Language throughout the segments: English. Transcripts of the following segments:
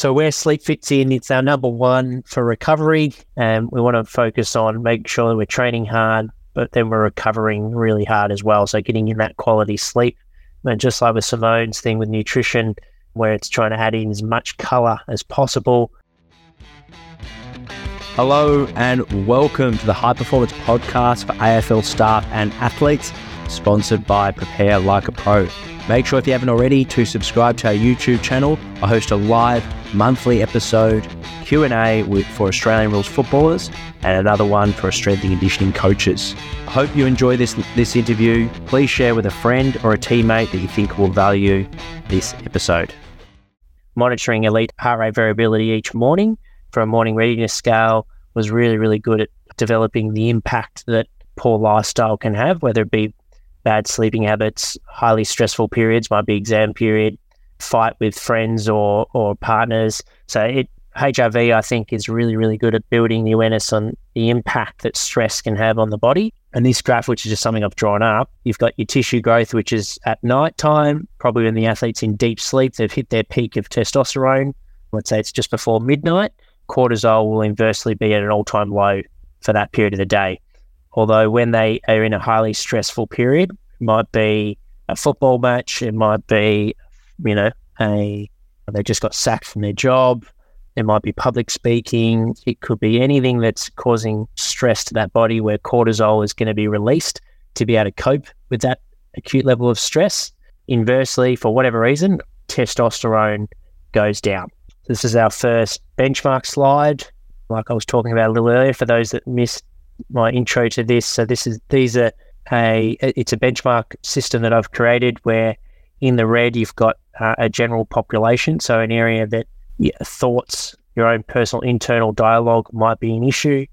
So where sleep fits in, it's our number one for recovery, and we want to focus on making sure that we're training hard, but then we're recovering really hard as well. So getting in that quality sleep, and just like with Simone's thing with nutrition, where it's trying to add in as much color as possible. Hello and welcome to the High Performance Podcast for AFL staff and athletes, sponsored by Prepare Like a Pro. Make sure if you haven't already to subscribe to our YouTube channel. I host a live monthly episode Q&A for Australian rules footballers and another one for strength and conditioning coaches. I hope you enjoy this this interview. Please share with a friend or a teammate that you think will value this episode. Monitoring elite heart rate variability each morning for a morning readiness scale was really, really good at developing the impact that poor lifestyle can have, whether it be bad sleeping habits, highly stressful periods, might be exam period, fight with friends or or partners. So it HRV, I think, is really, really good at building the awareness on the impact that stress can have on the body. And this graph, which is just something I've drawn up, you've got your tissue growth, which is at night time, probably when the athlete's in deep sleep, they've hit their peak of testosterone. Let's say it's just before midnight. Cortisol will inversely be at an all time low for that period of the day. Although when they are in a highly stressful period, it might be a football match, it might be, you know, a they just got sacked from their job, it might be public speaking, it could be anything that's causing stress to that body where cortisol is going to be released to be able to cope with that acute level of stress. Inversely, for whatever reason, testosterone goes down. This is our first benchmark slide, like I was talking about a little earlier. For those that missed my intro to this. So this is these are a it's a benchmark system that I've created where in the red you've got uh, a general population, so an area that thoughts, your own personal internal dialogue might be an issue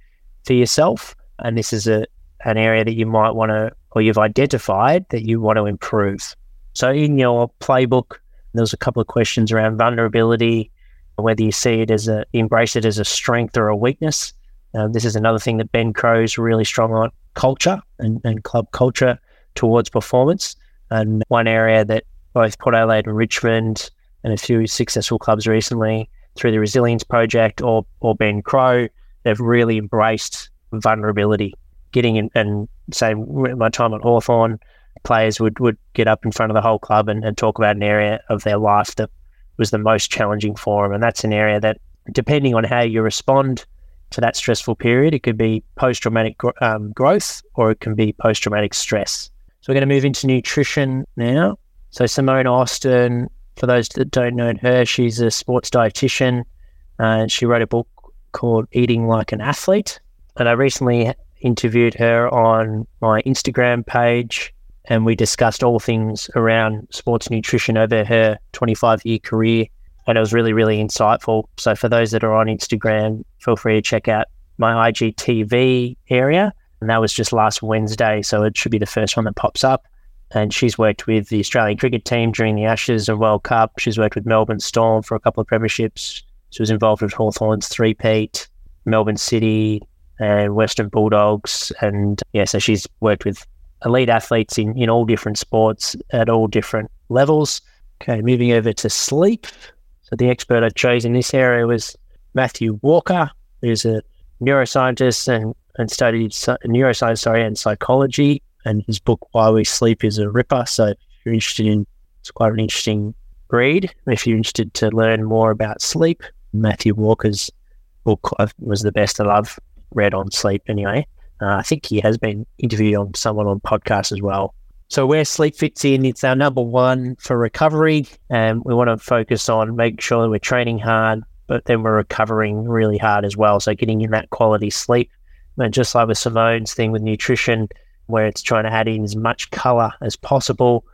for yourself, and this is a an area that you might want to or you've identified that you want to improve. So in your playbook, there was a couple of questions around vulnerability, whether you see it as a embrace it as a strength or a weakness. Um, this is another thing that Ben Crowe's really strong on culture and, and club culture towards performance. And one area that both Port Adelaide and Richmond and a few successful clubs recently through the Resilience Project or, or Ben Crowe, they've really embraced vulnerability. Getting in and say my time at Hawthorn, players would, would get up in front of the whole club and, and talk about an area of their life that was the most challenging for them. And that's an area that, depending on how you respond to that stressful period. It could be post traumatic um, growth or it can be post traumatic stress. So we're going to move into nutrition now. So Simone Austin, for those that don't know her, she's a sports dietitian. Uh, she wrote a book called Eating Like an Athlete. And I recently interviewed her on my Instagram page and we discussed all things around sports nutrition over her 25 year career and it was really, really insightful. So for those that are on Instagram, feel free to check out my IGTV area. And that was just last Wednesday. So it should be the first one that pops up. And she's worked with the Australian cricket team during the Ashes and World Cup. She's worked with Melbourne Storm for a couple of premierships. She was involved with Hawthorn's three-peat, Melbourne City, and Western Bulldogs. And yeah, so she's worked with elite athletes in, in all different sports at all different levels. Okay, moving over to sleep. So the expert I chose in this area was Matthew Walker, who's a neuroscientist and, and studied neuroscience, sorry, and psychology. And his book Why We Sleep is a ripper. So if you're interested in, it's quite an interesting read. If you're interested to learn more about sleep, Matthew Walker's book was the best that I've read on sleep. Anyway, uh, I think he has been interviewed on someone on podcast as well. So where sleep fits in, it's our number one for recovery, and we want to focus on making sure that we're training hard, but then we're recovering really hard as well. So getting in that quality sleep, and just like with Simone's thing with nutrition, where it's trying to add in as much color as possible.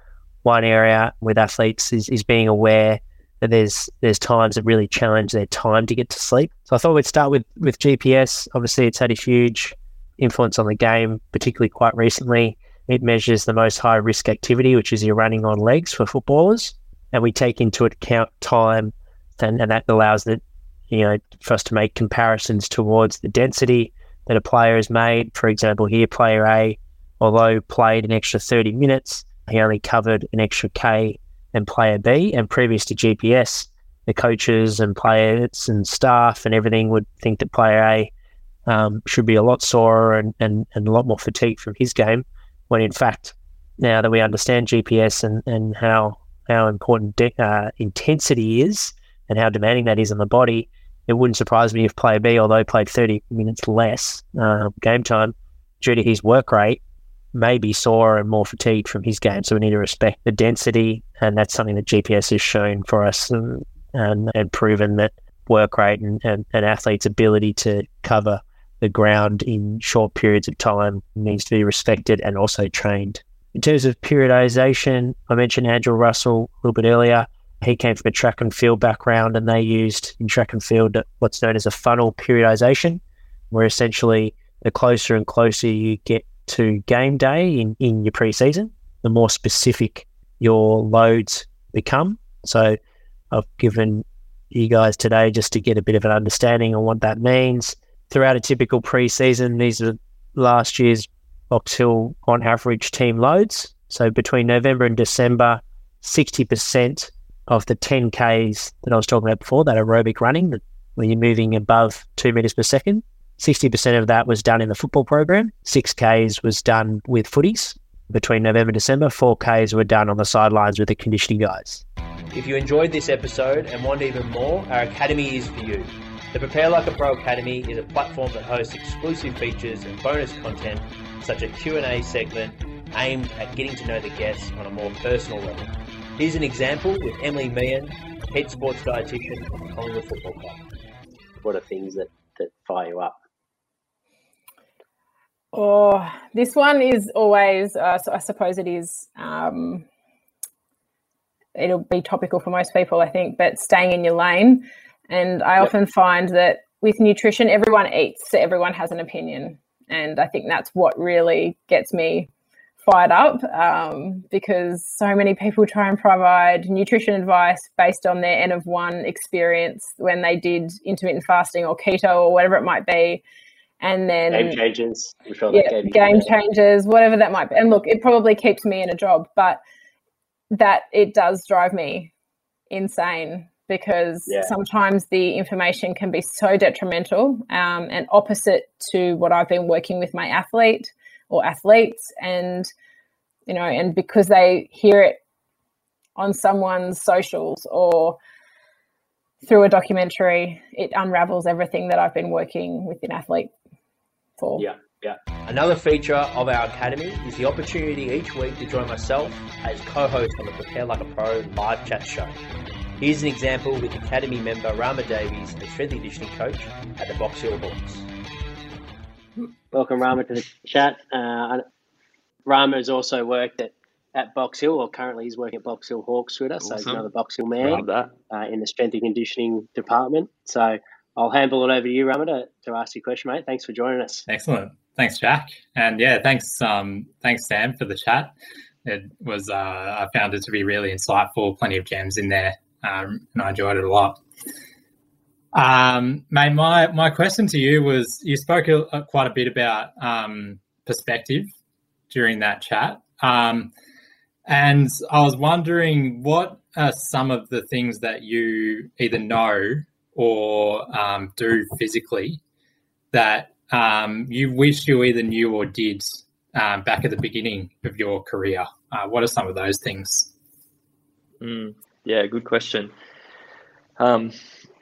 One area with athletes is, is being aware that there's there's times that really challenge their time to get to sleep. So I thought we'd start with with GPS. Obviously, it's had a huge influence on the game, particularly quite recently. It measures the most high risk activity, which is your running on legs for footballers. And we take into account time and, and that allows the, you know, for us to make comparisons towards the density that a player has made. For example, here, player A, although played an extra 30 minutes, he only covered an extra K and player B. And previous to GPS, the coaches and players and staff and everything would think that player A um, should be a lot sorer and, and, and a lot more fatigued from his game, when in fact, now that we understand GPS and, and how how important de- uh, intensity is and how demanding that is on the body, it wouldn't surprise me if player B, although played 30 minutes less uh, game time, due to his work rate, may be sore and more fatigued from his game. So we need to respect the density, and that's something that GPS has shown for us and, and, and proven that work rate and, and, athletes' ability to cover the ground in short periods of time needs to be respected and also trained. In terms of periodization, I mentioned Andrew Russell a little bit earlier. He came from a track and field background, and they used in track and field what's known as a funnel periodization, where essentially the closer and closer you get to game day in, in your preseason, the more specific your loads become. So I've given you guys today just to get a bit of an understanding on what that means throughout a typical preseason, these are last year's Box on average team loads. So between November and December, 60% of the 10Ks that I was talking about before, that aerobic running, where you're moving above two meters per second, 60% of that was done in the football program. 6Ks was done with footies. Between November and December, 4Ks were done on the sidelines with the conditioning guys. If you enjoyed this episode and want even more, our academy is for you. The Prepare Like a Pro Academy is a platform that hosts exclusive features and bonus content, such as Q&A segment aimed at getting to know the guests on a more personal level. Here's an example with Emily Meehan, head sports dietitian the Collingwood Football Club. What are things that, that fire you up? Oh, this one is always, uh, so I suppose it is, um, it'll be topical for most people, I think, but staying in your lane. And I yep. often find that with nutrition, everyone eats, so everyone has an opinion. And I think that's what really gets me fired up um, because so many people try and provide nutrition advice based on their N of one experience when they did intermittent fasting or keto or whatever it might be. And then game changes, sure yeah, game changes, whatever that might be. And look, it probably keeps me in a job, but that it does drive me insane because yeah. sometimes the information can be so detrimental um, and opposite to what I've been working with my athlete or athletes. And, you know, and because they hear it on someone's socials or through a documentary, it unravels everything that I've been working with an athlete for. Yeah. Yeah. Another feature of our academy is the opportunity each week to join myself as co-host on the Prepare Like a Pro live chat show. Here's an example with Academy member Rama Davies, the strength conditioning coach at the Box Hill Hawks. Welcome, Rama, to the chat. Uh, Rama has also worked at, at Box Hill, or currently he's working at Box Hill Hawks with us, awesome. so he's another Box Hill man uh, in the strength and conditioning department. So I'll handle it over to you, Rama, to, to ask your question, mate. Thanks for joining us. Excellent. Thanks, Jack. And yeah, thanks, um, thanks, Sam, for the chat. It was uh, I found it to be really insightful. Plenty of gems in there um, and I enjoyed it a lot. Um, mate, my my question to you was: you spoke a, quite a bit about um, perspective during that chat, um, and I was wondering what are some of the things that you either know or um, do physically that um, you wish you either knew or did um, back at the beginning of your career. Uh, what are some of those things? Mm. Yeah, good question. Um,